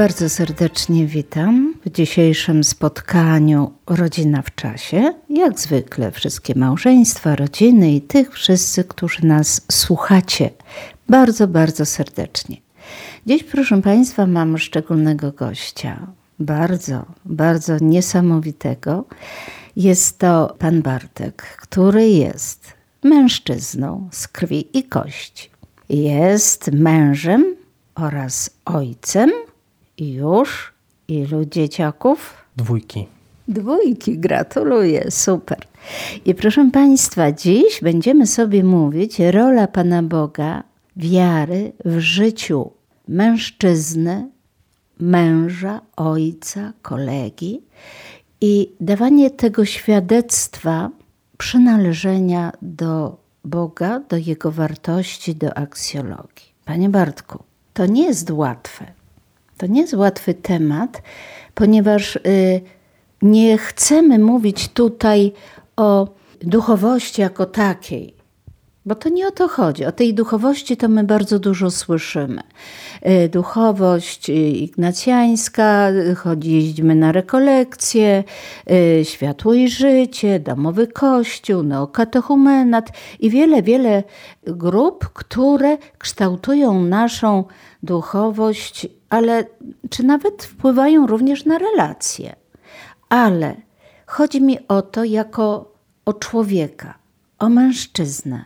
Bardzo serdecznie witam w dzisiejszym spotkaniu Rodzina w Czasie. Jak zwykle wszystkie małżeństwa, rodziny i tych wszyscy, którzy nas słuchacie. Bardzo, bardzo serdecznie. Dziś, proszę Państwa, mam szczególnego gościa. Bardzo, bardzo niesamowitego. Jest to pan Bartek, który jest mężczyzną z krwi i kości. Jest mężem oraz ojcem już ilu dzieciaków? Dwójki. Dwójki, gratuluję, super. I proszę Państwa, dziś będziemy sobie mówić rola Pana Boga, wiary w życiu mężczyzny, męża, ojca, kolegi i dawanie tego świadectwa przynależenia do Boga, do Jego wartości, do aksjologii. Panie Bartku, to nie jest łatwe. To nie jest łatwy temat, ponieważ y, nie chcemy mówić tutaj o duchowości jako takiej, bo to nie o to chodzi. O tej duchowości to my bardzo dużo słyszymy. Y, duchowość y, ignacjańska, chodzi, na rekolekcje, światło i życie, domowy kościół, neokatechumenat i wiele, wiele grup, które kształtują naszą duchowość ale czy nawet wpływają również na relacje. Ale chodzi mi o to jako o człowieka, o mężczyznę.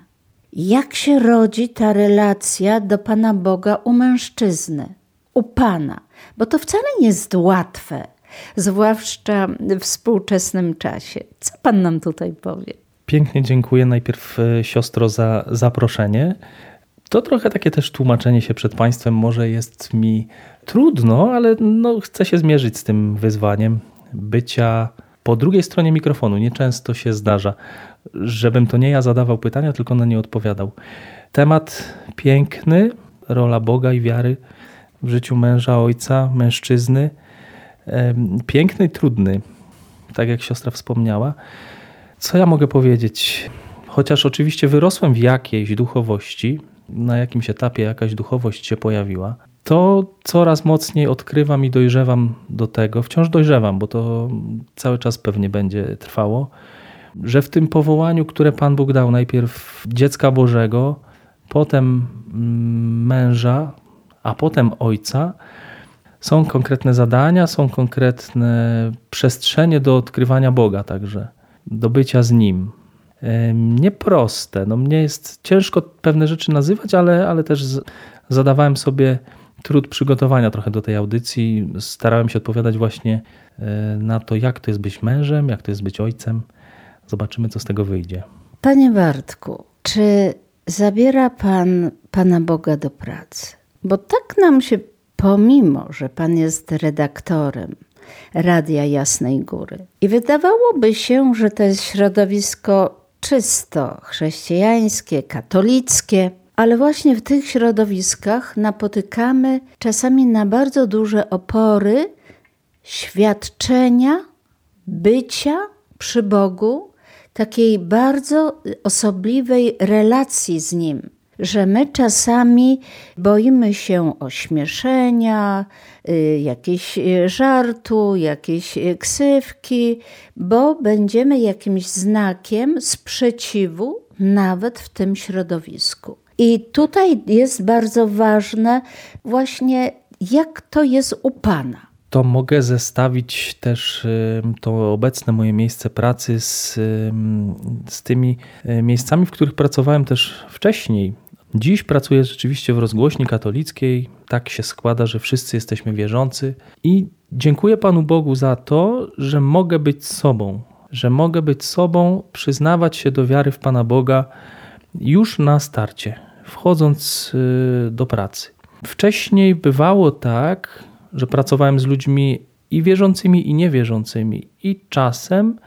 Jak się rodzi ta relacja do Pana Boga u mężczyzny, u Pana? Bo to wcale nie jest łatwe, zwłaszcza w współczesnym czasie. Co Pan nam tutaj powie? Pięknie dziękuję najpierw e, siostro za zaproszenie. To trochę takie też tłumaczenie się przed Państwem może jest mi trudno, ale no, chcę się zmierzyć z tym wyzwaniem bycia po drugiej stronie mikrofonu. Nieczęsto się zdarza, żebym to nie ja zadawał pytania, tylko na nie odpowiadał. Temat piękny, rola Boga i wiary w życiu męża, ojca, mężczyzny. Piękny trudny, tak jak siostra wspomniała. Co ja mogę powiedzieć? Chociaż oczywiście wyrosłem w jakiejś duchowości, na jakimś etapie jakaś duchowość się pojawiła, to coraz mocniej odkrywam i dojrzewam do tego, wciąż dojrzewam, bo to cały czas pewnie będzie trwało, że w tym powołaniu, które Pan Bóg dał, najpierw dziecka Bożego, potem mm, męża, a potem ojca, są konkretne zadania, są konkretne przestrzenie do odkrywania Boga także, do bycia z Nim. Nieproste. No mnie jest ciężko pewne rzeczy nazywać, ale, ale też zadawałem sobie trud przygotowania trochę do tej audycji. Starałem się odpowiadać właśnie e, na to, jak to jest być mężem, jak to jest być ojcem. Zobaczymy, co z tego wyjdzie. Panie Bartku, czy zabiera Pan Pana Boga do pracy? Bo tak nam się, pomimo, że Pan jest redaktorem Radia Jasnej Góry, i wydawałoby się, że to jest środowisko czysto chrześcijańskie, katolickie, ale właśnie w tych środowiskach napotykamy czasami na bardzo duże opory świadczenia, bycia przy Bogu, takiej bardzo osobliwej relacji z Nim, że my czasami boimy się ośmieszenia, y, jakiegoś y, żartu, jakiejś y, ksywki, bo będziemy jakimś znakiem sprzeciwu nawet w tym środowisku. I tutaj jest bardzo ważne właśnie, jak to jest u Pana. To mogę zestawić też to obecne moje miejsce pracy z, z tymi miejscami, w których pracowałem też wcześniej. Dziś pracuję rzeczywiście w rozgłośni katolickiej. Tak się składa, że wszyscy jesteśmy wierzący i dziękuję Panu Bogu za to, że mogę być sobą, że mogę być sobą, przyznawać się do wiary w Pana Boga już na starcie, wchodząc y, do pracy. Wcześniej bywało tak, że pracowałem z ludźmi i wierzącymi, i niewierzącymi. I czasem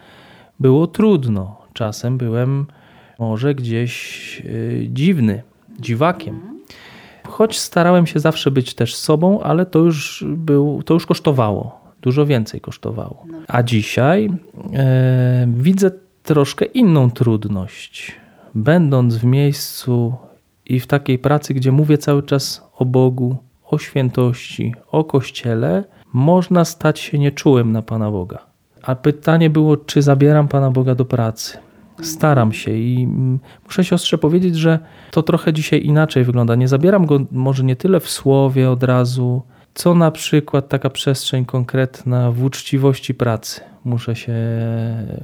było trudno, czasem byłem może gdzieś yy, dziwny, dziwakiem. Choć starałem się zawsze być też sobą, ale to już, był, to już kosztowało, dużo więcej kosztowało. A dzisiaj e, widzę troszkę inną trudność. Będąc w miejscu i w takiej pracy, gdzie mówię cały czas o Bogu, o świętości, o Kościele, można stać się nieczułym na Pana Boga. A pytanie było, czy zabieram Pana Boga do pracy. Staram się i mm, muszę siostrze powiedzieć, że to trochę dzisiaj inaczej wygląda. Nie zabieram go może nie tyle w słowie od razu, co na przykład taka przestrzeń konkretna w uczciwości pracy. Muszę się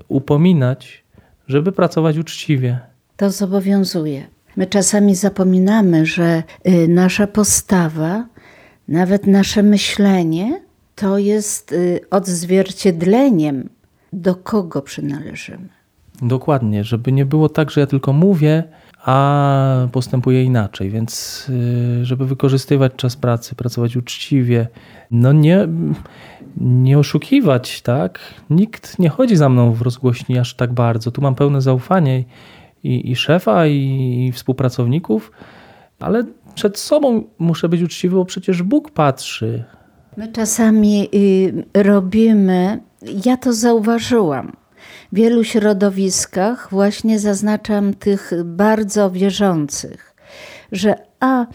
upominać, żeby pracować uczciwie. To zobowiązuje. My czasami zapominamy, że y, nasza postawa, nawet nasze myślenie, to jest y, odzwierciedleniem, do kogo przynależymy. Dokładnie, żeby nie było tak, że ja tylko mówię, a postępuję inaczej. Więc, y, żeby wykorzystywać czas pracy, pracować uczciwie, no nie, nie oszukiwać, tak? Nikt nie chodzi za mną w rozgłośni aż tak bardzo. Tu mam pełne zaufanie i, i szefa, i, i współpracowników, ale przed sobą muszę być uczciwy, bo przecież Bóg patrzy. My czasami y, robimy, ja to zauważyłam wielu środowiskach właśnie zaznaczam tych bardzo wierzących, że a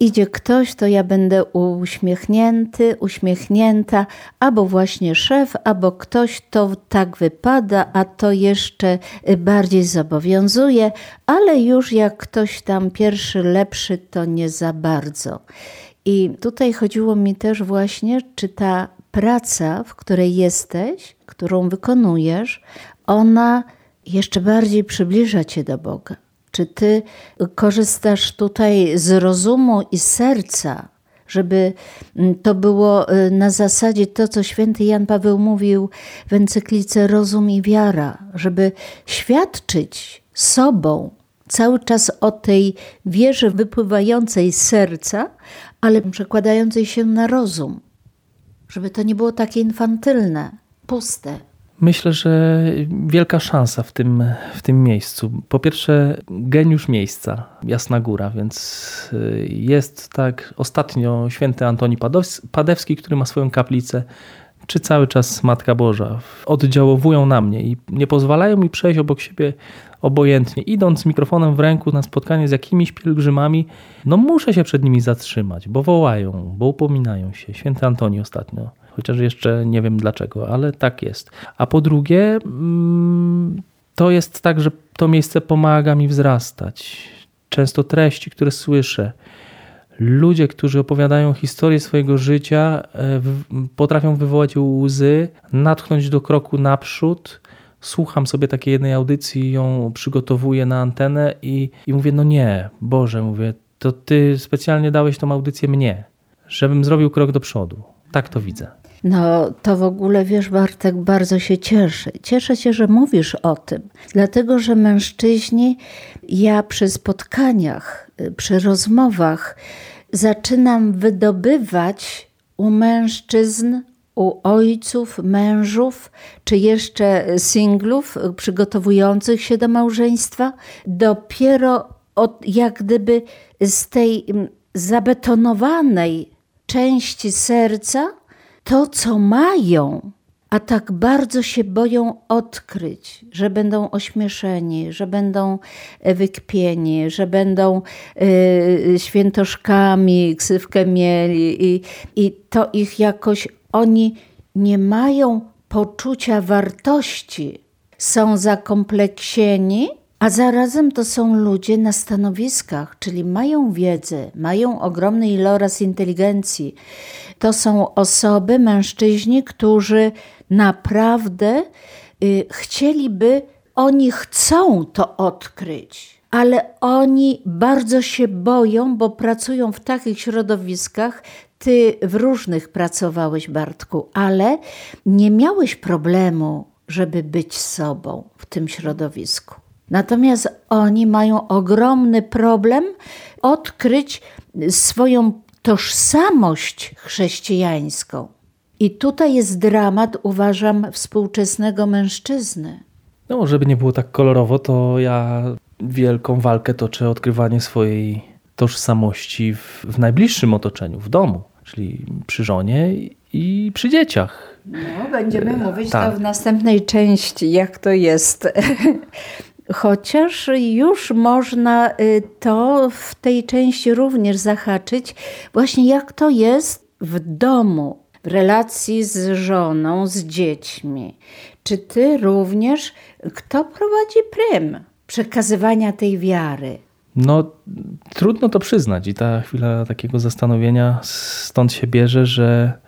idzie ktoś, to ja będę uśmiechnięty, uśmiechnięta, albo właśnie szef, albo ktoś to tak wypada, a to jeszcze bardziej zobowiązuje, ale już jak ktoś tam pierwszy, lepszy, to nie za bardzo. I tutaj chodziło mi też właśnie, czy ta praca, w której jesteś, którą wykonujesz, ona jeszcze bardziej przybliża cię do Boga. Czy ty korzystasz tutaj z rozumu i serca, żeby mm, to było y, na zasadzie to, co święty Jan Paweł mówił w encyklice Rozum i Wiara, żeby świadczyć sobą cały czas o tej wierze wypływającej z serca, ale przekładającej się na rozum, żeby to nie było takie infantylne, puste. Myślę, że wielka szansa w tym, w tym miejscu. Po pierwsze, geniusz miejsca, Jasna Góra, więc y, jest tak ostatnio święty Antoni Padewski, który ma swoją kaplicę, czy cały czas Matka Boża. Oddziałowują na mnie i nie pozwalają mi przejść obok siebie obojętnie. Idąc z mikrofonem w ręku na spotkanie z jakimiś pielgrzymami, no muszę się przed nimi zatrzymać, bo wołają, bo upominają się. Święty Antoni ostatnio chociaż jeszcze nie wiem dlaczego, ale tak jest. A po drugie, mm, to jest tak, że to miejsce pomaga mi wzrastać. Często treści, które słyszę, ludzie, którzy opowiadają historię swojego życia, e, potrafią wywołać łzy, natchnąć do kroku naprzód. Słucham sobie takiej jednej audycji, ją przygotowuję na antenę i, i mówię: No nie, Boże, mówię, to ty specjalnie dałeś tą audycję mnie, żebym zrobił krok do przodu. Tak to widzę. No to w ogóle wiesz, Bartek, bardzo się cieszę. Cieszę się, że mówisz o tym, dlatego że mężczyźni, ja przy spotkaniach, przy rozmowach zaczynam wydobywać u mężczyzn, u ojców, mężów, czy jeszcze singlów przygotowujących się do małżeństwa, dopiero od, jak gdyby z tej zabetonowanej części serca to, co mają, a tak bardzo się boją odkryć, że będą ośmieszeni, że będą e, wykpieni, że będą y, świętoszkami, ksywkę mieli i, i to ich jakoś oni nie mają poczucia wartości, są zakompleksieni a zarazem to są ludzie na stanowiskach, czyli mają wiedzę, mają ogromny iloraz inteligencji. To są osoby, mężczyźni, którzy naprawdę y, chcieliby, oni chcą to odkryć, ale oni bardzo się boją, bo pracują w takich środowiskach, ty w różnych pracowałeś, Bartku, ale nie miałeś problemu, żeby być sobą w tym środowisku. Natomiast oni mają ogromny problem odkryć swoją tożsamość chrześcijańską. I tutaj jest dramat, uważam, współczesnego mężczyzny. No, żeby nie było tak kolorowo, to ja wielką walkę toczę odkrywanie swojej tożsamości w, w najbliższym otoczeniu, w domu, czyli przy żonie i przy dzieciach. No, będziemy mówić tak. to w następnej części, jak to jest. Chociaż już można y, to w tej części również zahaczyć, właśnie jak to jest w domu, w relacji z żoną, z dziećmi. Czy ty również, kto prowadzi prym przekazywania tej wiary? No, trudno to przyznać i ta chwila takiego zastanowienia stąd się bierze, że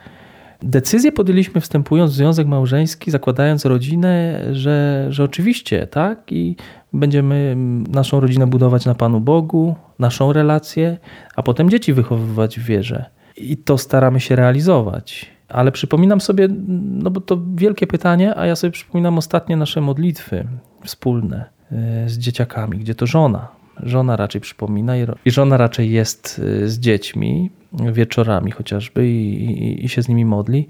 decyzję podjęliśmy wstępując w związek małżeński, zakładając rodzinę, że, że oczywiście, tak, i będziemy naszą rodzinę budować na Panu Bogu, naszą relację, a potem dzieci wychowywać w wierze. I to staramy się realizować. Ale przypominam sobie, no bo to wielkie pytanie, a ja sobie przypominam ostatnie nasze modlitwy wspólne e, z dzieciakami, gdzie to żona. Żona raczej przypomina i żona raczej jest e, z dziećmi wieczorami chociażby i, i, i się z nimi modli.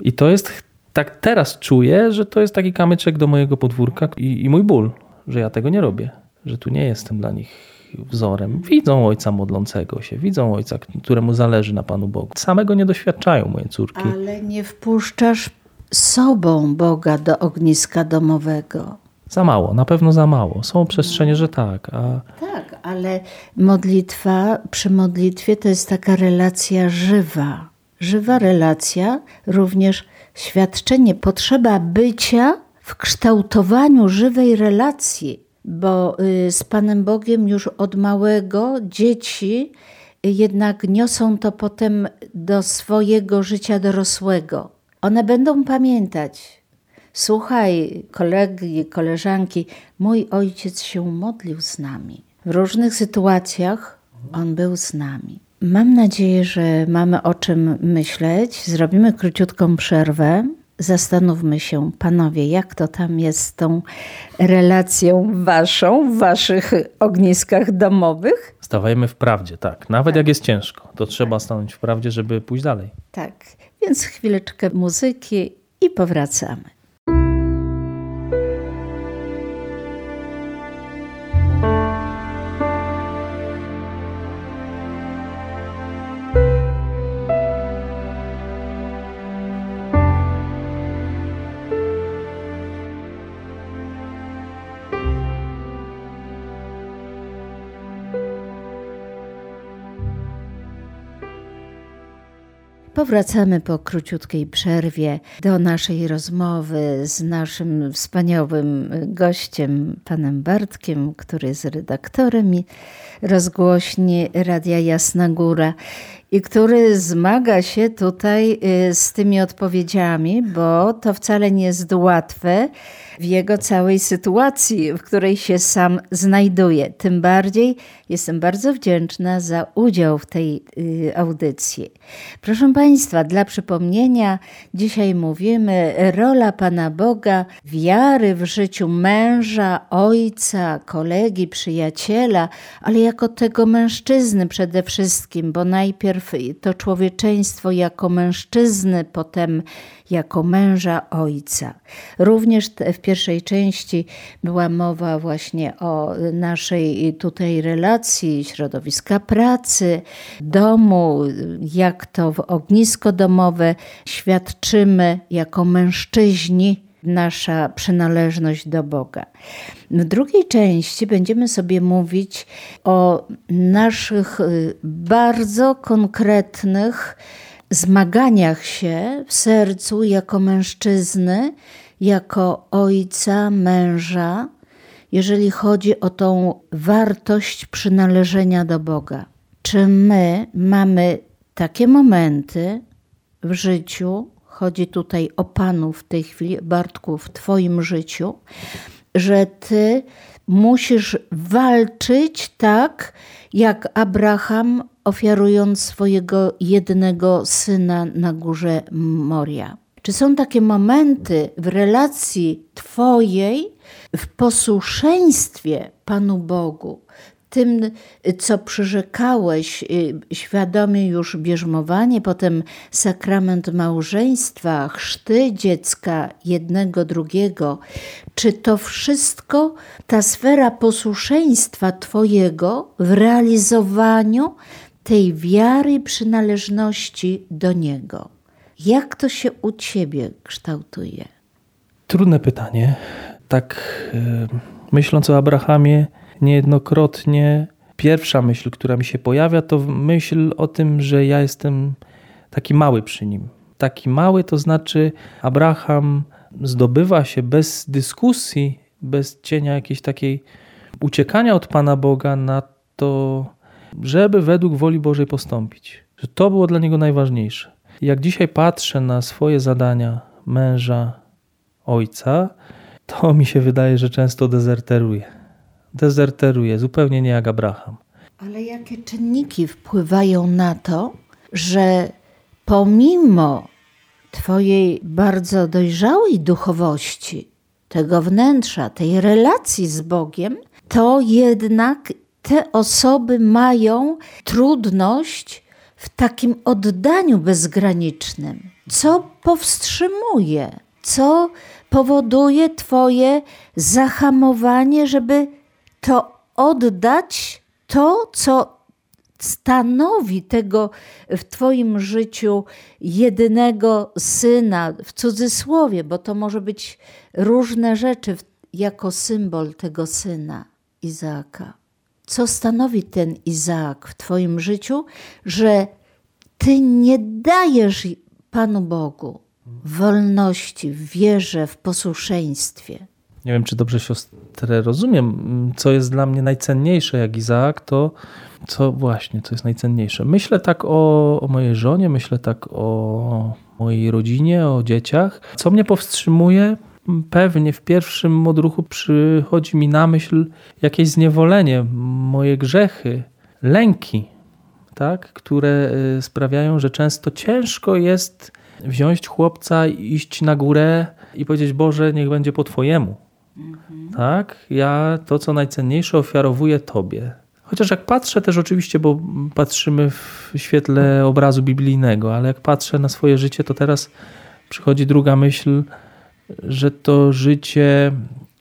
I to jest, tak teraz czuję, że to jest taki kamyczek do mojego podwórka i, i mój ból, że ja tego nie robię, że tu nie jestem dla nich wzorem. Widzą ojca modlącego się, widzą ojca, któremu zależy na Panu Bogu. Samego nie doświadczają moje córki. Ale nie wpuszczasz sobą Boga do ogniska domowego. Za mało, na pewno za mało. Są przestrzenie, że tak. A... Tak, ale modlitwa, przy modlitwie to jest taka relacja żywa. Żywa relacja, również świadczenie, potrzeba bycia w kształtowaniu żywej relacji bo y, z Panem Bogiem już od małego dzieci jednak niosą to potem do swojego życia dorosłego. One będą pamiętać. Słuchaj, kolegi, koleżanki, mój ojciec się modlił z nami. W różnych sytuacjach on był z nami. Mam nadzieję, że mamy o czym myśleć. Zrobimy króciutką przerwę zastanówmy się, panowie, jak to tam jest z tą relacją waszą w waszych ogniskach domowych? Stawajmy w prawdzie, tak. Nawet tak. jak jest ciężko, to trzeba tak. stanąć w prawdzie, żeby pójść dalej. Tak, więc chwileczkę muzyki i powracamy. Powracamy po króciutkiej przerwie do naszej rozmowy z naszym wspaniałym gościem, panem Bartkiem, który jest redaktorem rozgłośni Radia Jasna Góra i który zmaga się tutaj y, z tymi odpowiedziami, bo to wcale nie jest łatwe w jego całej sytuacji, w której się sam znajduje. Tym bardziej jestem bardzo wdzięczna za udział w tej y, audycji. Proszę Państwa, dla przypomnienia, dzisiaj mówimy rola Pana Boga, wiary w życiu męża, ojca, kolegi, przyjaciela, ale jako tego mężczyzny przede wszystkim, bo najpierw to człowieczeństwo jako mężczyzny, potem jako męża ojca. Również w pierwszej części była mowa właśnie o naszej tutaj relacji, środowiska pracy, domu, jak to w ognisko domowe świadczymy jako mężczyźni nasza przynależność do Boga. W drugiej części będziemy sobie mówić o naszych y, bardzo konkretnych zmaganiach się w sercu jako mężczyzny, jako ojca, męża, jeżeli chodzi o tą wartość przynależenia do Boga. Czy my mamy takie momenty w życiu, chodzi tutaj o Panu w tej chwili, Bartku, w Twoim życiu, że Ty musisz walczyć tak, jak Abraham ofiarując swojego jednego syna na górze Moria. Czy są takie momenty w relacji Twojej, w posłuszeństwie Panu Bogu, tym, co przyrzekałeś, y, świadomie już bierzmowanie, potem sakrament małżeństwa, chrzty dziecka jednego, drugiego, czy to wszystko, ta sfera posłuszeństwa Twojego w realizowaniu tej wiary przynależności do Niego? Jak to się u Ciebie kształtuje? Trudne pytanie. Tak, y, myśląc o Abrahamie, niejednokrotnie pierwsza myśl, która mi się pojawia, to myśl o tym, że ja jestem taki mały przy nim. Taki mały to znaczy Abraham zdobywa się bez dyskusji, bez cienia jakiejś takiej uciekania od Pana Boga na to, żeby według woli Bożej postąpić. Że to było dla niego najważniejsze. Jak dzisiaj patrzę na swoje zadania męża, ojca, to mi się wydaje, że często dezerteruje. Dezerteruje, zupełnie nie jak Abraham. Ale jakie czynniki wpływają na to, że pomimo Twojej bardzo dojrzałej duchowości, tego wnętrza, tej relacji z Bogiem, to jednak te osoby mają trudność w takim oddaniu bezgranicznym. Co powstrzymuje? Co powoduje Twoje zahamowanie, żeby to oddać to, co stanowi tego w Twoim życiu jedynego syna, w cudzysłowie, bo to może być różne rzeczy jako symbol tego syna, Izaaka. Co stanowi ten Izaak w Twoim życiu, że Ty nie dajesz Panu Bogu wolności, w wierze, w posłuszeństwie. Nie wiem, czy dobrze siostrę rozumiem. Co jest dla mnie najcenniejsze, jak Izaak, to co właśnie, co jest najcenniejsze. Myślę tak o, o mojej żonie, myślę tak o mojej rodzinie, o dzieciach. Co mnie powstrzymuje? Pewnie w pierwszym odruchu przychodzi mi na myśl jakieś zniewolenie, moje grzechy, lęki, tak, które y, sprawiają, że często ciężko jest wziąć chłopca, iść na górę i powiedzieć: Boże, niech będzie po Twojemu. Mhm. Tak? Ja to, co najcenniejsze, ofiarowuję Tobie. Chociaż jak patrzę też oczywiście, bo patrzymy w świetle obrazu biblijnego, ale jak patrzę na swoje życie, to teraz przychodzi druga myśl, że to życie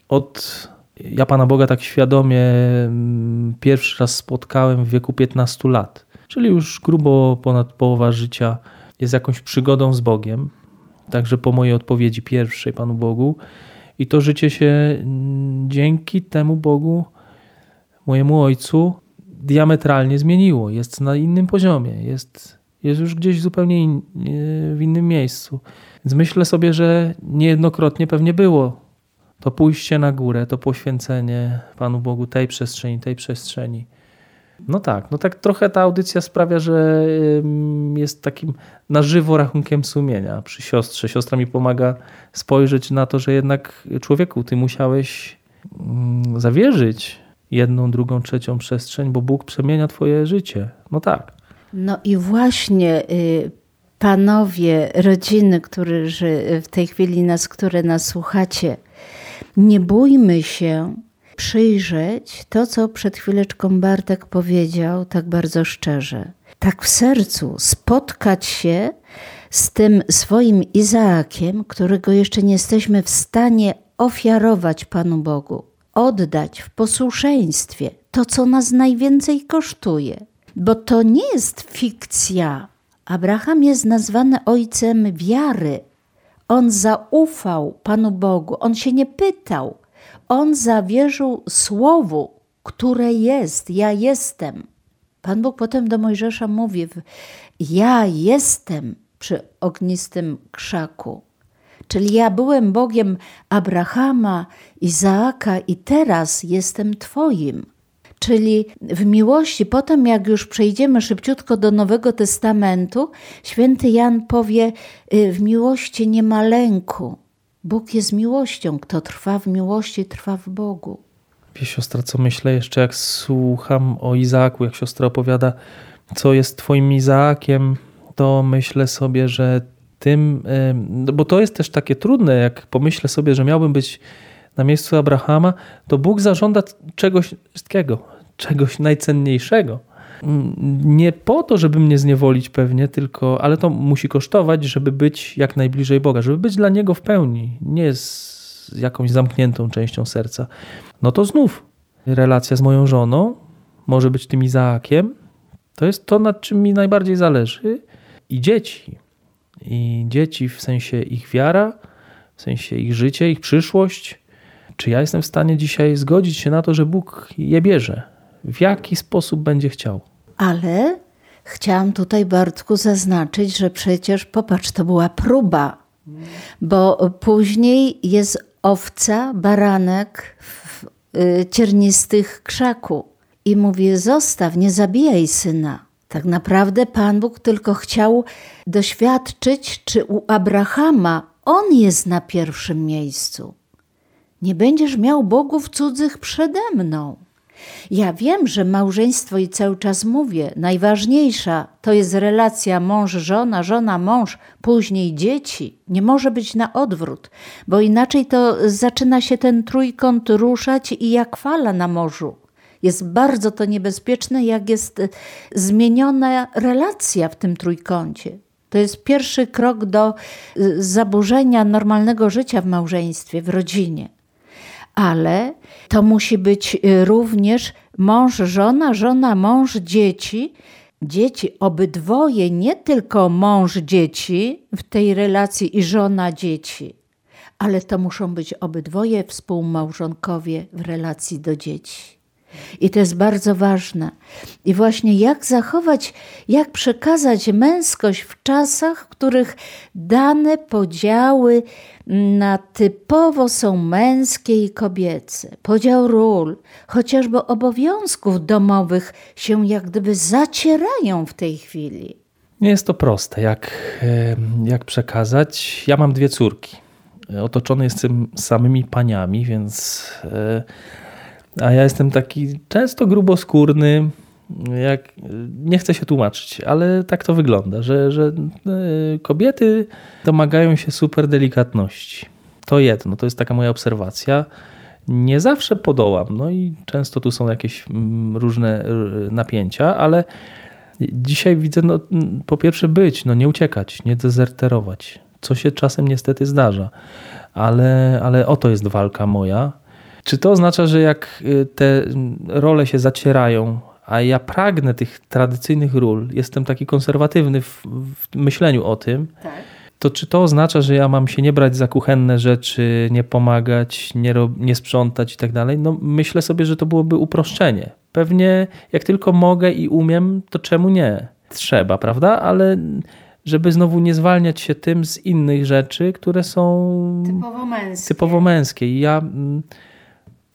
od. Ja Pana Boga tak świadomie mm, pierwszy raz spotkałem w wieku 15 lat, czyli już grubo ponad połowa życia jest jakąś przygodą z Bogiem, także po mojej odpowiedzi pierwszej Panu Bogu. I to życie się mm, dzięki temu Bogu, mojemu Ojcu, diametralnie zmieniło. Jest na innym poziomie, jest, jest już gdzieś zupełnie in, w innym miejscu. Więc myślę sobie, że niejednokrotnie pewnie było to pójście na górę, to poświęcenie Panu Bogu tej przestrzeni, tej przestrzeni. No tak, no tak trochę ta audycja sprawia, że jest takim na żywo rachunkiem sumienia przy siostrze. Siostra mi pomaga spojrzeć na to, że jednak człowieku, ty musiałeś mm, zawierzyć jedną, drugą, trzecią przestrzeń, bo Bóg przemienia twoje życie. No tak. No i właśnie y, panowie, rodziny, które w tej chwili nas, które nas słuchacie, nie bójmy się przyjrzeć to, co przed chwileczką Bartek powiedział tak bardzo szczerze. Tak w sercu spotkać się z tym swoim Izaakiem, którego jeszcze nie jesteśmy w stanie ofiarować Panu Bogu, oddać w posłuszeństwie to, co nas najwięcej kosztuje. Bo to nie jest fikcja. Abraham jest nazwany ojcem wiary. On zaufał Panu Bogu, on się nie pytał, on zawierzył słowu, które jest, ja jestem. Pan Bóg potem do Mojżesza mówi: Ja jestem przy ognistym krzaku. Czyli ja byłem Bogiem Abrahama, Izaaka i teraz jestem Twoim. Czyli w miłości, potem jak już przejdziemy szybciutko do Nowego Testamentu, święty Jan powie: y, W miłości nie ma lęku. Bóg jest miłością. Kto trwa w miłości, trwa w Bogu. Wie siostra, co myślę jeszcze, jak słucham o Izaaku, jak siostra opowiada, co jest twoim Izaakiem, to myślę sobie, że tym, bo to jest też takie trudne, jak pomyślę sobie, że miałbym być na miejscu Abrahama, to Bóg zażąda czegoś wszystkiego. czegoś najcenniejszego. Nie po to, żeby mnie zniewolić pewnie, tylko, ale to musi kosztować, żeby być jak najbliżej Boga, żeby być dla Niego w pełni, nie z jakąś zamkniętą częścią serca. No to znów relacja z moją żoną, może być tym Izaakiem, to jest to, nad czym mi najbardziej zależy. I dzieci. I dzieci w sensie ich wiara, w sensie ich życie, ich przyszłość. Czy ja jestem w stanie dzisiaj zgodzić się na to, że Bóg je bierze? W jaki sposób będzie chciał? Ale chciałam tutaj, Bartku, zaznaczyć, że przecież, popatrz, to była próba, bo później jest owca, baranek w y, ciernistych krzaku i mówi: Zostaw, nie zabijaj syna. Tak naprawdę Pan Bóg tylko chciał doświadczyć, czy u Abrahama on jest na pierwszym miejscu. Nie będziesz miał bogów cudzych przede mną. Ja wiem, że małżeństwo i cały czas mówię, najważniejsza to jest relacja mąż-żona, żona-mąż, później dzieci. Nie może być na odwrót, bo inaczej to zaczyna się ten trójkąt ruszać i jak fala na morzu. Jest bardzo to niebezpieczne, jak jest y, zmieniona relacja w tym trójkącie. To jest pierwszy krok do y, zaburzenia normalnego życia w małżeństwie, w rodzinie. Ale to musi być y, również mąż, żona, żona, mąż, dzieci. Dzieci, obydwoje, nie tylko mąż, dzieci w tej relacji i żona, dzieci, ale to muszą być obydwoje współmałżonkowie w relacji do dzieci. I to jest bardzo ważne. I właśnie jak zachować, jak przekazać męskość w czasach, w których dane podziały na typowo są męskie i kobiece. Podział ról, chociażby obowiązków domowych się jak gdyby zacierają w tej chwili. Nie jest to proste, jak, jak przekazać. Ja mam dwie córki. Otoczony jestem samymi paniami, więc e, a ja jestem taki często gruboskórny, jak, nie chcę się tłumaczyć, ale tak to wygląda, że, że e, kobiety domagają się super delikatności. To jedno, to jest taka moja obserwacja. Nie zawsze podołam, no i często tu są jakieś mm, różne e, napięcia, ale dzisiaj widzę, no, po pierwsze być, no nie uciekać, nie dezerterować, co się czasem niestety zdarza, ale, ale oto jest walka moja czy to oznacza, że jak y, te role się zacierają, a ja pragnę tych tradycyjnych ról, jestem taki konserwatywny w, w myśleniu o tym, tak. to czy to oznacza, że ja mam się nie brać za kuchenne rzeczy, nie pomagać, nie, nie sprzątać i tak dalej? No myślę sobie, że to byłoby uproszczenie. Pewnie jak tylko mogę i umiem, to czemu nie? Trzeba, prawda? Ale żeby znowu nie zwalniać się tym z innych rzeczy, które są typowo męskie. Typowo męskie. I ja mm,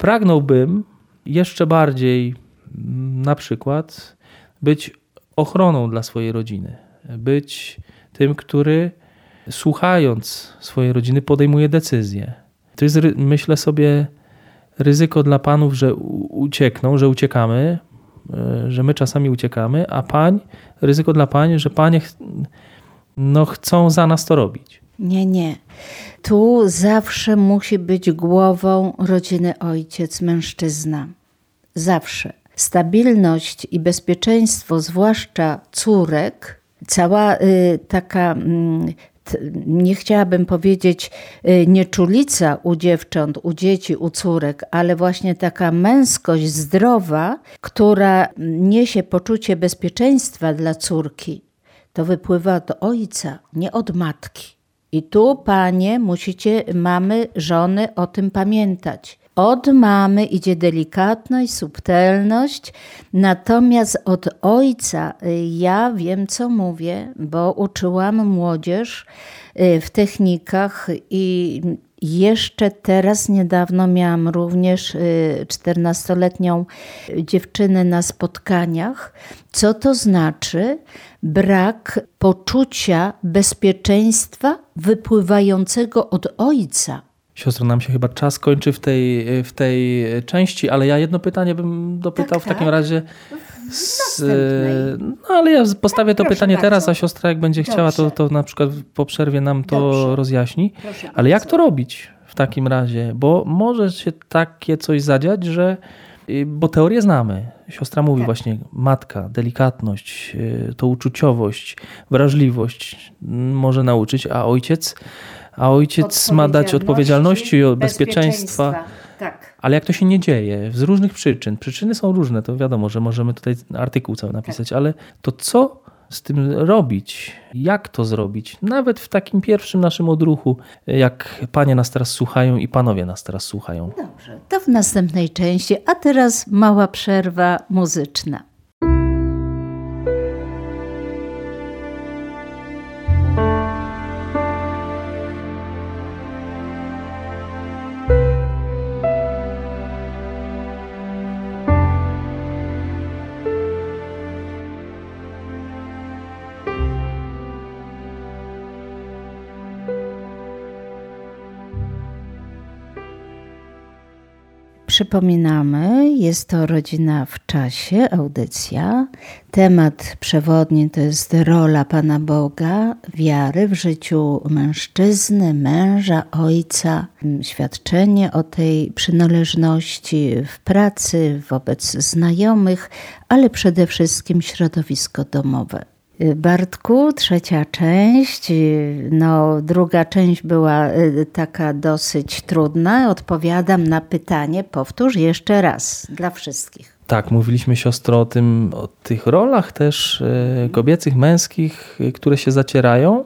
Pragnąłbym jeszcze bardziej na przykład być ochroną dla swojej rodziny, być tym, który słuchając swojej rodziny podejmuje decyzje. To jest, myślę sobie, ryzyko dla panów, że uciekną, że uciekamy, e, że my czasami uciekamy, a pań, ryzyko dla pań, że panie no, chcą za nas to robić. Nie, nie. Tu zawsze musi być głową rodziny ojciec, mężczyzna. Zawsze. Stabilność i bezpieczeństwo, zwłaszcza córek, cała y, taka. Y, nie chciałabym powiedzieć y, nieczulica u dziewcząt, u dzieci, u córek, ale właśnie taka męskość zdrowa, która niesie poczucie bezpieczeństwa dla córki, to wypływa od ojca, nie od matki. I tu, panie, musicie, mamy, żony, o tym pamiętać. Od mamy idzie delikatność, subtelność, natomiast od ojca y, ja wiem, co mówię, bo uczyłam młodzież y, w technikach i jeszcze teraz niedawno miałam również 14-letnią y, dziewczynę na spotkaniach. Co to znaczy? Brak poczucia bezpieczeństwa wypływającego od ojca. Siostro, nam się chyba czas kończy w tej, w tej części, ale ja jedno pytanie bym dopytał tak, w takim tak. razie. Z, no ale ja postawię tak, to pytanie bardzo. teraz, a siostra jak będzie Dobrze. chciała, to, to na przykład po przerwie nam to Dobrze. rozjaśni. Proszę ale jak to robić w takim razie? Bo może się takie coś zadziać, że Y, bo teorię znamy. Siostra mówi tak. właśnie matka, delikatność, y, to uczuciowość, wrażliwość może nauczyć, a ojciec, a ojciec ma dać odpowiedzialności i bezpieczeństwa. bezpieczeństwa. Tak. Ale jak to się nie dzieje, z różnych przyczyn, przyczyny są różne, to wiadomo, że możemy tutaj artykuł cały napisać, tak. ale to co z tym robić? Jak to zrobić? Nawet w takim pierwszym naszym odruchu, jak panie nas teraz słuchają i panowie nas teraz słuchają. Dobrze, to w następnej części, a teraz mała przerwa muzyczna. Przypominamy, jest to rodzina w czasie, audycja. Temat przewodni to jest rola Pana Boga, wiary w życiu mężczyzny, męża, ojca, świadczenie o tej przynależności w pracy, wobec znajomych, ale przede wszystkim środowisko domowe. Bartku, trzecia część. No, druga część była y, taka dosyć trudna. Odpowiadam na pytanie. Powtórz jeszcze raz dla wszystkich. Tak, mówiliśmy siostro o tym, o tych rolach też y, kobiecych, męskich, y, które się zacierają.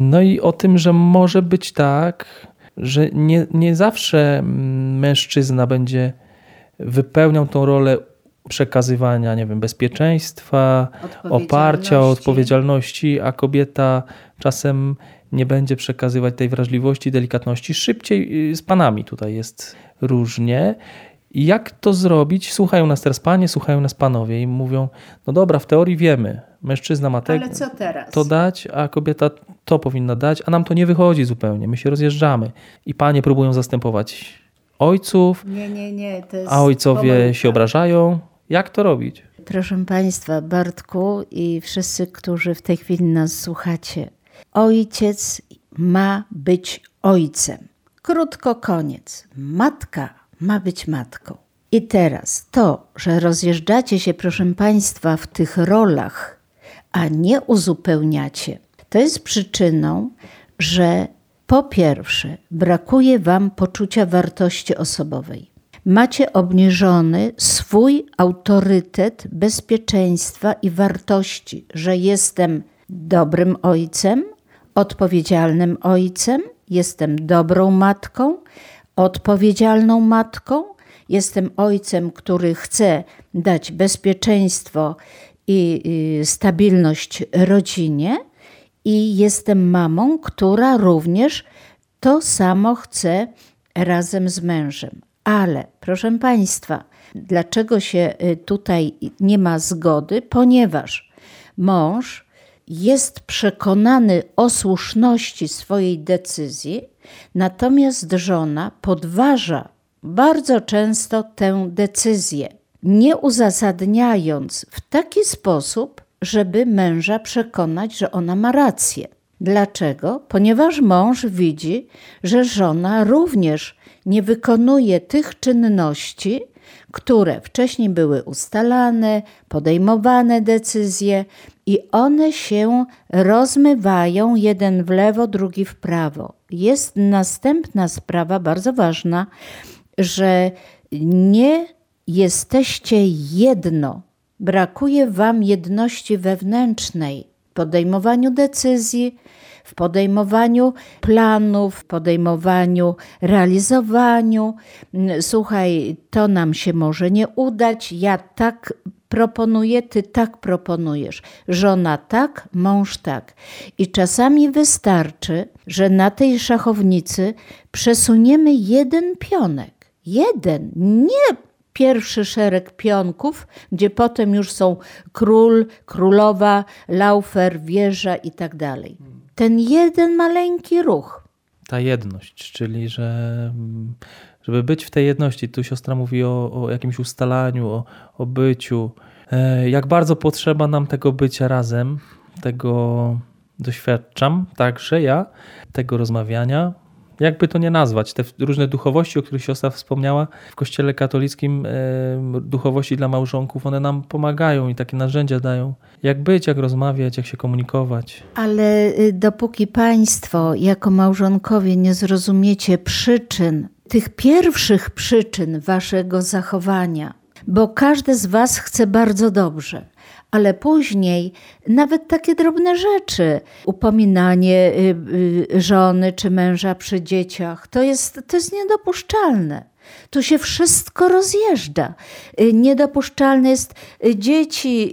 No i o tym, że może być tak, że nie, nie zawsze mm, mężczyzna będzie wypełniał tą rolę przekazywania, nie wiem, bezpieczeństwa, oparcia, odpowiedzialności, a kobieta czasem nie będzie przekazywać tej wrażliwości, delikatności. Szybciej y, z panami tutaj jest różnie. Jak to zrobić? Słuchają nas teraz panie, słuchają nas panowie i mówią, no dobra, w teorii wiemy, mężczyzna ma tego, to dać, a kobieta to powinna dać, a nam to nie wychodzi zupełnie, my się rozjeżdżamy. I panie próbują zastępować ojców, nie, nie, nie, a ojcowie pomyłka. się obrażają, jak to robić? Proszę Państwa, Bartku i wszyscy, którzy w tej chwili nas słuchacie, ojciec ma być ojcem. Krótko koniec. Matka ma być matką. I teraz to, że rozjeżdżacie się, proszę Państwa, w tych rolach, a nie uzupełniacie, to jest przyczyną, że po pierwsze brakuje Wam poczucia wartości osobowej macie obniżony swój autorytet bezpieczeństwa i wartości, że jestem dobrym ojcem, odpowiedzialnym ojcem, jestem dobrą matką, odpowiedzialną matką, jestem ojcem, który chce dać bezpieczeństwo i, i stabilność rodzinie, i jestem mamą, która również to samo chce razem z mężem. Ale, proszę Państwa, dlaczego się y, tutaj nie ma zgody? Ponieważ mąż jest przekonany o słuszności swojej decyzji, natomiast żona podważa bardzo często tę decyzję, nie uzasadniając w taki sposób, żeby męża przekonać, że ona ma rację. Dlaczego? Ponieważ mąż widzi, że żona również nie wykonuje tych czynności, które wcześniej były ustalane, podejmowane decyzje i one się rozmywają jeden w lewo, drugi w prawo. Jest następna sprawa bardzo ważna, że nie jesteście jedno. Brakuje wam jedności wewnętrznej w podejmowaniu decyzji, w podejmowaniu planów, w podejmowaniu, realizowaniu. Słuchaj, to nam się może nie udać, ja tak proponuję, ty tak proponujesz. Żona tak, mąż tak. I czasami wystarczy, że na tej szachownicy przesuniemy jeden pionek. Jeden, nie pierwszy szereg pionków, gdzie potem już są król, królowa, laufer, wieża i tak dalej ten jeden maleńki ruch. Ta jedność, czyli że żeby być w tej jedności, tu siostra mówi o, o jakimś ustalaniu, o, o byciu. E, jak bardzo potrzeba nam tego bycia razem, tego doświadczam także ja, tego rozmawiania, jakby to nie nazwać, te różne duchowości, o których siostra wspomniała, w kościele katolickim duchowości dla małżonków, one nam pomagają i takie narzędzia dają, jak być, jak rozmawiać, jak się komunikować. Ale y, dopóki państwo jako małżonkowie nie zrozumiecie przyczyn, tych pierwszych przyczyn waszego zachowania, bo każdy z was chce bardzo dobrze ale później nawet takie drobne rzeczy, upominanie y, y, żony czy męża przy dzieciach, to jest, to jest niedopuszczalne. Tu się wszystko rozjeżdża. Y, niedopuszczalne jest, y, dzieci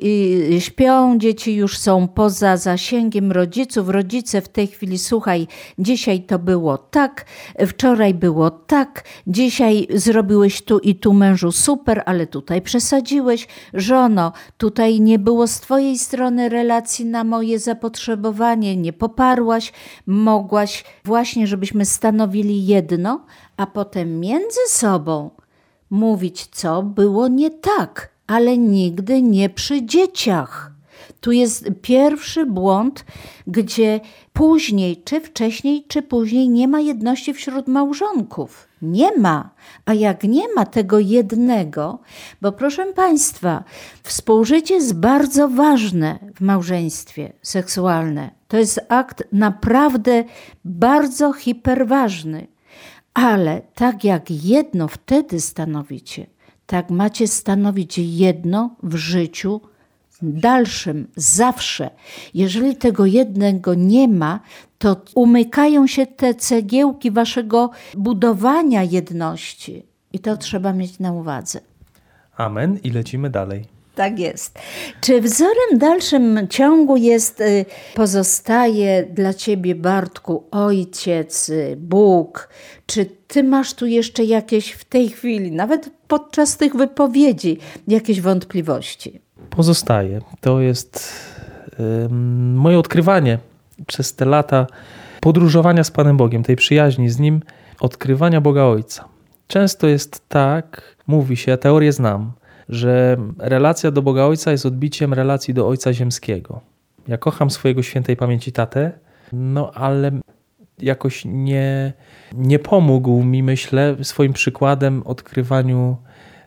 y, śpią, dzieci już są poza zasięgiem rodziców. Rodzice w tej chwili, słuchaj, dzisiaj to było tak, wczoraj było tak, dzisiaj zrobiłeś tu i tu mężu super, ale tutaj przesadziłeś. Żono, tutaj nie było z twojej strony relacji na moje zapotrzebowanie, nie poparłaś, mogłaś właśnie, żebyśmy stanowili jedno, a potem między sobą mówić, co było nie tak, ale nigdy nie przy dzieciach. Tu jest pierwszy błąd, gdzie później, czy wcześniej, czy później nie ma jedności wśród małżonków. Nie ma. A jak nie ma tego jednego, bo proszę Państwa, współżycie jest bardzo ważne w małżeństwie seksualne. To jest akt naprawdę bardzo hiperważny. Ale tak jak jedno wtedy stanowicie, tak macie stanowić jedno w życiu dalszym, zawsze. Jeżeli tego jednego nie ma, to umykają się te cegiełki waszego budowania jedności. I to trzeba mieć na uwadze. Amen i lecimy dalej. Tak jest. Czy wzorem dalszym ciągu jest, y, pozostaje dla ciebie, Bartku, ojciec, y, Bóg? Czy ty masz tu jeszcze jakieś w tej chwili, nawet podczas tych wypowiedzi, jakieś wątpliwości? Pozostaje. To jest um, moje odkrywanie przez te lata podróżowania z Panem Bogiem, tej przyjaźni z Nim, odkrywania Boga Ojca. Często jest tak, mówi się, teorię znam, że relacja do Boga Ojca jest odbiciem relacji do Ojca Ziemskiego. Ja kocham swojego świętej pamięci tatę, no ale jakoś nie, nie pomógł mi, myślę, swoim przykładem odkrywaniu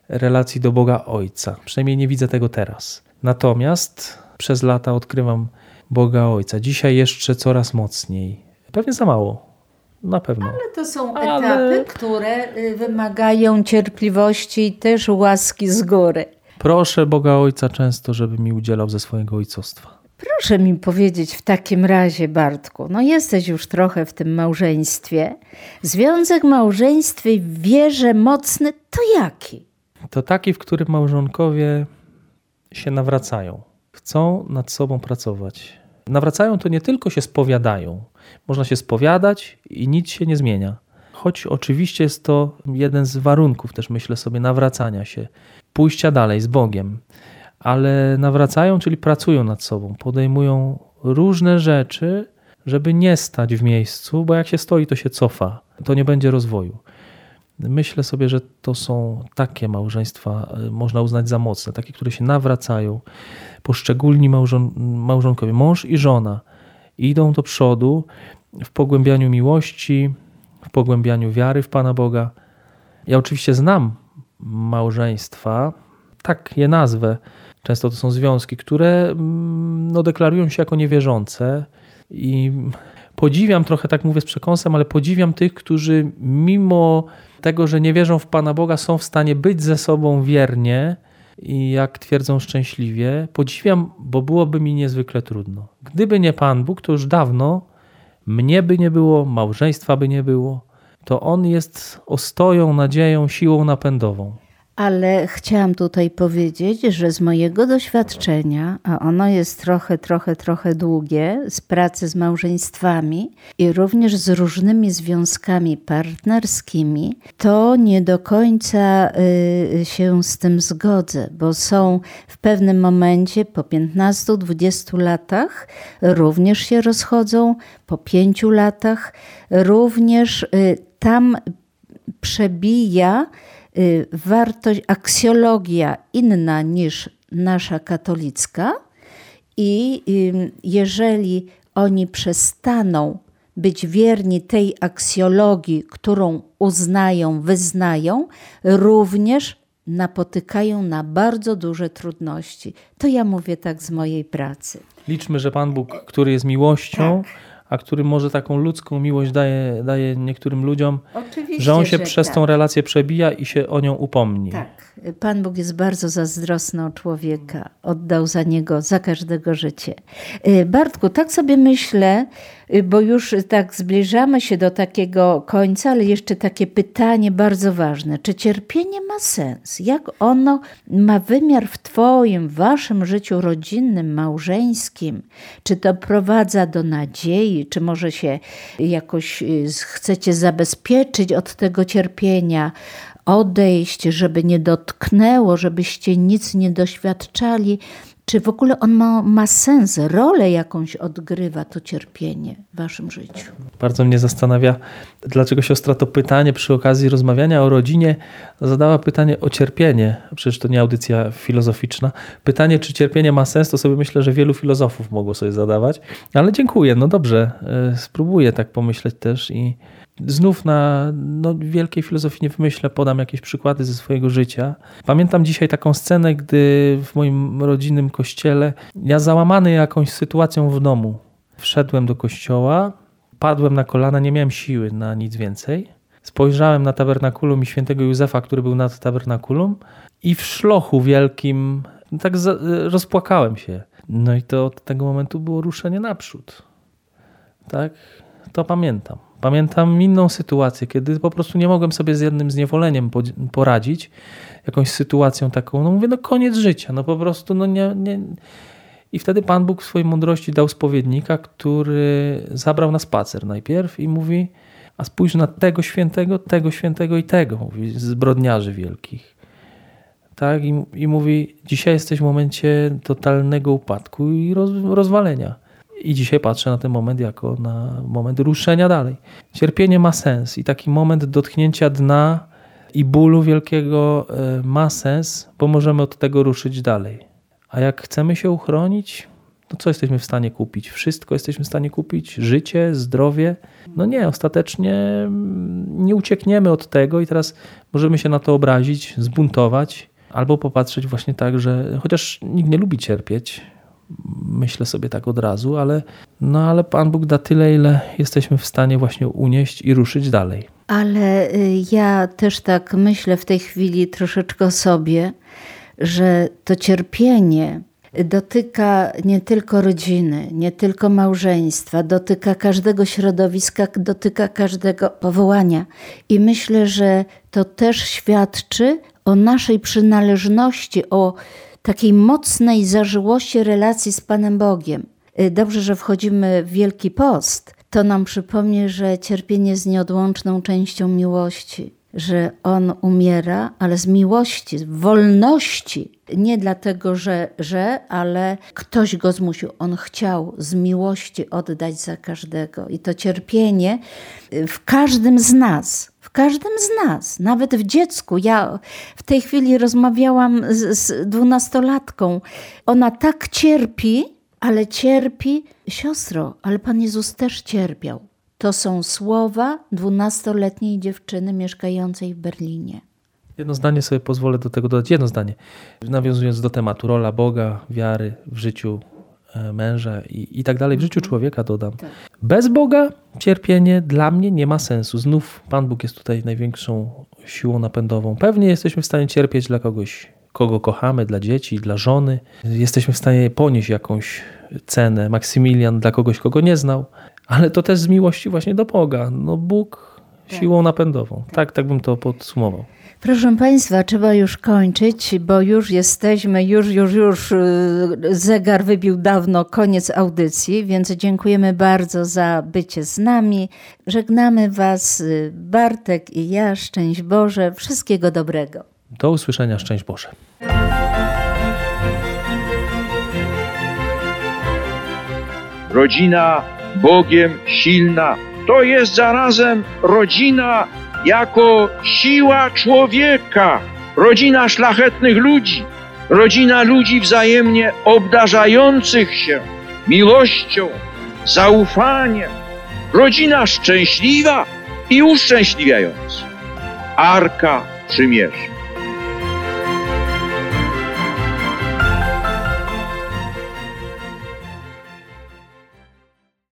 relacji do Boga Ojca. Przynajmniej nie widzę tego teraz. Natomiast przez lata odkrywam Boga Ojca. Dzisiaj jeszcze coraz mocniej. Pewnie za mało. Na pewno. Ale to są Ale... etapy, które y, wymagają cierpliwości i też łaski z góry. Proszę Boga Ojca często, żeby mi udzielał ze swojego ojcostwa. Proszę mi powiedzieć w takim razie, Bartku, no jesteś już trochę w tym małżeństwie. Związek małżeństwy w wierze mocny to jaki? To taki, w którym małżonkowie się nawracają. Chcą nad sobą pracować. Nawracają to nie tylko się spowiadają, można się spowiadać i nic się nie zmienia. Choć oczywiście jest to jeden z warunków też, myślę sobie, nawracania się, pójścia dalej z Bogiem. Ale nawracają, czyli pracują nad sobą, podejmują różne rzeczy, żeby nie stać w miejscu, bo jak się stoi, to się cofa. To nie będzie rozwoju. Myślę sobie, że to są takie małżeństwa, e, można uznać za mocne, takie, które się nawracają. Poszczególni małżon małżonkowie, mąż i żona, idą do przodu w pogłębianiu miłości, w pogłębianiu wiary w Pana Boga. Ja oczywiście znam małżeństwa, tak je nazwę. Często to są związki, które mm, no, deklarują się jako niewierzące i podziwiam trochę, tak mówię z przekąsem, ale podziwiam tych, którzy mimo tego, że nie wierzą w Pana Boga, są w stanie być ze sobą wiernie i jak twierdzą szczęśliwie. Podziwiam, bo byłoby mi niezwykle trudno. Gdyby nie Pan Bóg, to już dawno mnie by nie było, małżeństwa by nie było. To On jest ostoją, nadzieją, siłą napędową. Ale chciałam tutaj powiedzieć, że z mojego doświadczenia, a ono jest trochę, trochę, trochę długie, z pracy z małżeństwami i również z różnymi związkami partnerskimi, to nie do końca y, się z tym zgodzę, bo są w pewnym momencie po 15-20 latach również się rozchodzą, po 5 latach również y, tam przebija wartość, aksjologia inna niż nasza katolicka i jeżeli oni przestaną być wierni tej aksjologii, którą uznają, wyznają, również napotykają na bardzo duże trudności. To ja mówię tak z mojej pracy. Liczmy, że Pan Bóg, który jest miłością, tak. A który może taką ludzką miłość daje, daje niektórym ludziom, Oczywiście, że on się że przez tak. tą relację przebija i się o nią upomni. Tak. Pan Bóg jest bardzo zazdrosny o człowieka, oddał za niego, za każdego życie. Y, Bartku, tak sobie myślę, y, bo już tak zbliżamy się do takiego końca, ale jeszcze takie pytanie bardzo ważne. Czy cierpienie ma sens? Jak ono ma wymiar w Twoim, Waszym życiu rodzinnym, małżeńskim? Czy to prowadza do nadziei? Czy może się jakoś y, chcecie zabezpieczyć od tego cierpienia? odejść, żeby nie dotknęło, żebyście nic nie doświadczali. Czy w ogóle on ma, ma sens, rolę jakąś odgrywa to cierpienie w waszym życiu? Bardzo mnie zastanawia, dlaczego siostra to pytanie przy okazji rozmawiania o rodzinie zadała pytanie o cierpienie. Przecież to nie audycja filozoficzna. Pytanie, czy cierpienie ma sens, to sobie myślę, że wielu filozofów mogło sobie zadawać. Ale dziękuję, no dobrze, e, spróbuję tak pomyśleć też i Znów na no, wielkiej filozofii nie wymyślę, podam jakieś przykłady ze swojego życia. Pamiętam dzisiaj taką scenę, gdy w moim rodzinnym kościele ja załamany jakąś sytuacją w domu wszedłem do kościoła, padłem na kolana, nie miałem siły na nic więcej. Spojrzałem na tabernakulum i świętego Józefa, który był nad tabernakulum i w szlochu wielkim tak rozpłakałem się. No i to od tego momentu było ruszenie naprzód. Tak? To pamiętam. Pamiętam inną sytuację, kiedy po prostu nie mogłem sobie z jednym zniewoleniem poradzić, jakąś sytuacją taką. No mówię, no koniec życia, no po prostu, no nie, nie. I wtedy Pan Bóg w swojej mądrości dał spowiednika, który zabrał na spacer najpierw i mówi, a spójrz na tego świętego, tego świętego i tego, mówi, zbrodniarzy wielkich. Tak, i, i mówi, dzisiaj jesteś w momencie totalnego upadku i roz, rozwalenia. I dzisiaj patrzę na ten moment jako na moment ruszenia dalej. Cierpienie ma sens i taki moment dotknięcia dna i bólu wielkiego e, ma sens, bo możemy od tego ruszyć dalej. A jak chcemy się uchronić, to co jesteśmy w stanie kupić? Wszystko jesteśmy w stanie kupić? Życie, zdrowie? No nie, ostatecznie mm, nie uciekniemy od tego i teraz możemy się na to obrazić, zbuntować, albo popatrzeć właśnie tak, że chociaż nikt nie lubi cierpieć, myślę sobie tak od razu, ale, no ale Pan Bóg da tyle, ile jesteśmy w stanie właśnie unieść i ruszyć dalej. Ale y, ja też tak myślę w tej chwili troszeczkę sobie, że to cierpienie dotyka nie tylko rodziny, nie tylko małżeństwa, dotyka każdego środowiska, dotyka każdego powołania. I myślę, że to też świadczy o naszej przynależności, o takiej mocnej zażyłości relacji z Panem Bogiem. Y, dobrze, że wchodzimy w Wielki Post. To nam przypomni, że cierpienie jest nieodłączną częścią miłości, że On umiera, ale z miłości, z wolności. Nie dlatego, że, że, ale ktoś go zmusił. On chciał z miłości oddać za każdego. I to cierpienie y, w każdym z nas każdym z nas, nawet w dziecku. Ja w tej chwili rozmawiałam z, z dwunastolatką. Ona tak cierpi, ale cierpi, siostro, ale Pan Jezus też cierpiał. To są słowa dwunastoletniej dziewczyny mieszkającej w Berlinie. Jedno zdanie sobie pozwolę do tego dodać. Jedno zdanie. Nawiązując do tematu rola Boga, wiary w życiu męża i, i tak dalej. W życiu mhm. człowieka dodam. Tak. Bez Boga cierpienie dla mnie nie ma sensu. Znów Pan Bóg jest tutaj największą siłą napędową. Pewnie jesteśmy w stanie cierpieć dla kogoś, kogo kochamy, dla dzieci, dla żony. Jesteśmy w stanie ponieść jakąś cenę. Maksymilian dla kogoś, kogo nie znał. Ale to też z miłości właśnie do Boga. No Bóg tak. siłą napędową. Tak, tak, tak bym to podsumował. Proszę Państwa, trzeba już kończyć, bo już jesteśmy, już, już, już y, zegar wybił dawno koniec audycji, więc dziękujemy bardzo za bycie z nami. Żegnamy Was, y, Bartek i ja. Szczęść Boże, wszystkiego dobrego. Do usłyszenia, szczęść Boże. Rodzina Bogiem silna to jest zarazem rodzina jako siła człowieka, rodzina szlachetnych ludzi, rodzina ludzi wzajemnie obdarzających się miłością, zaufaniem, rodzina szczęśliwa i uszczęśliwiająca. Arka Przymierza.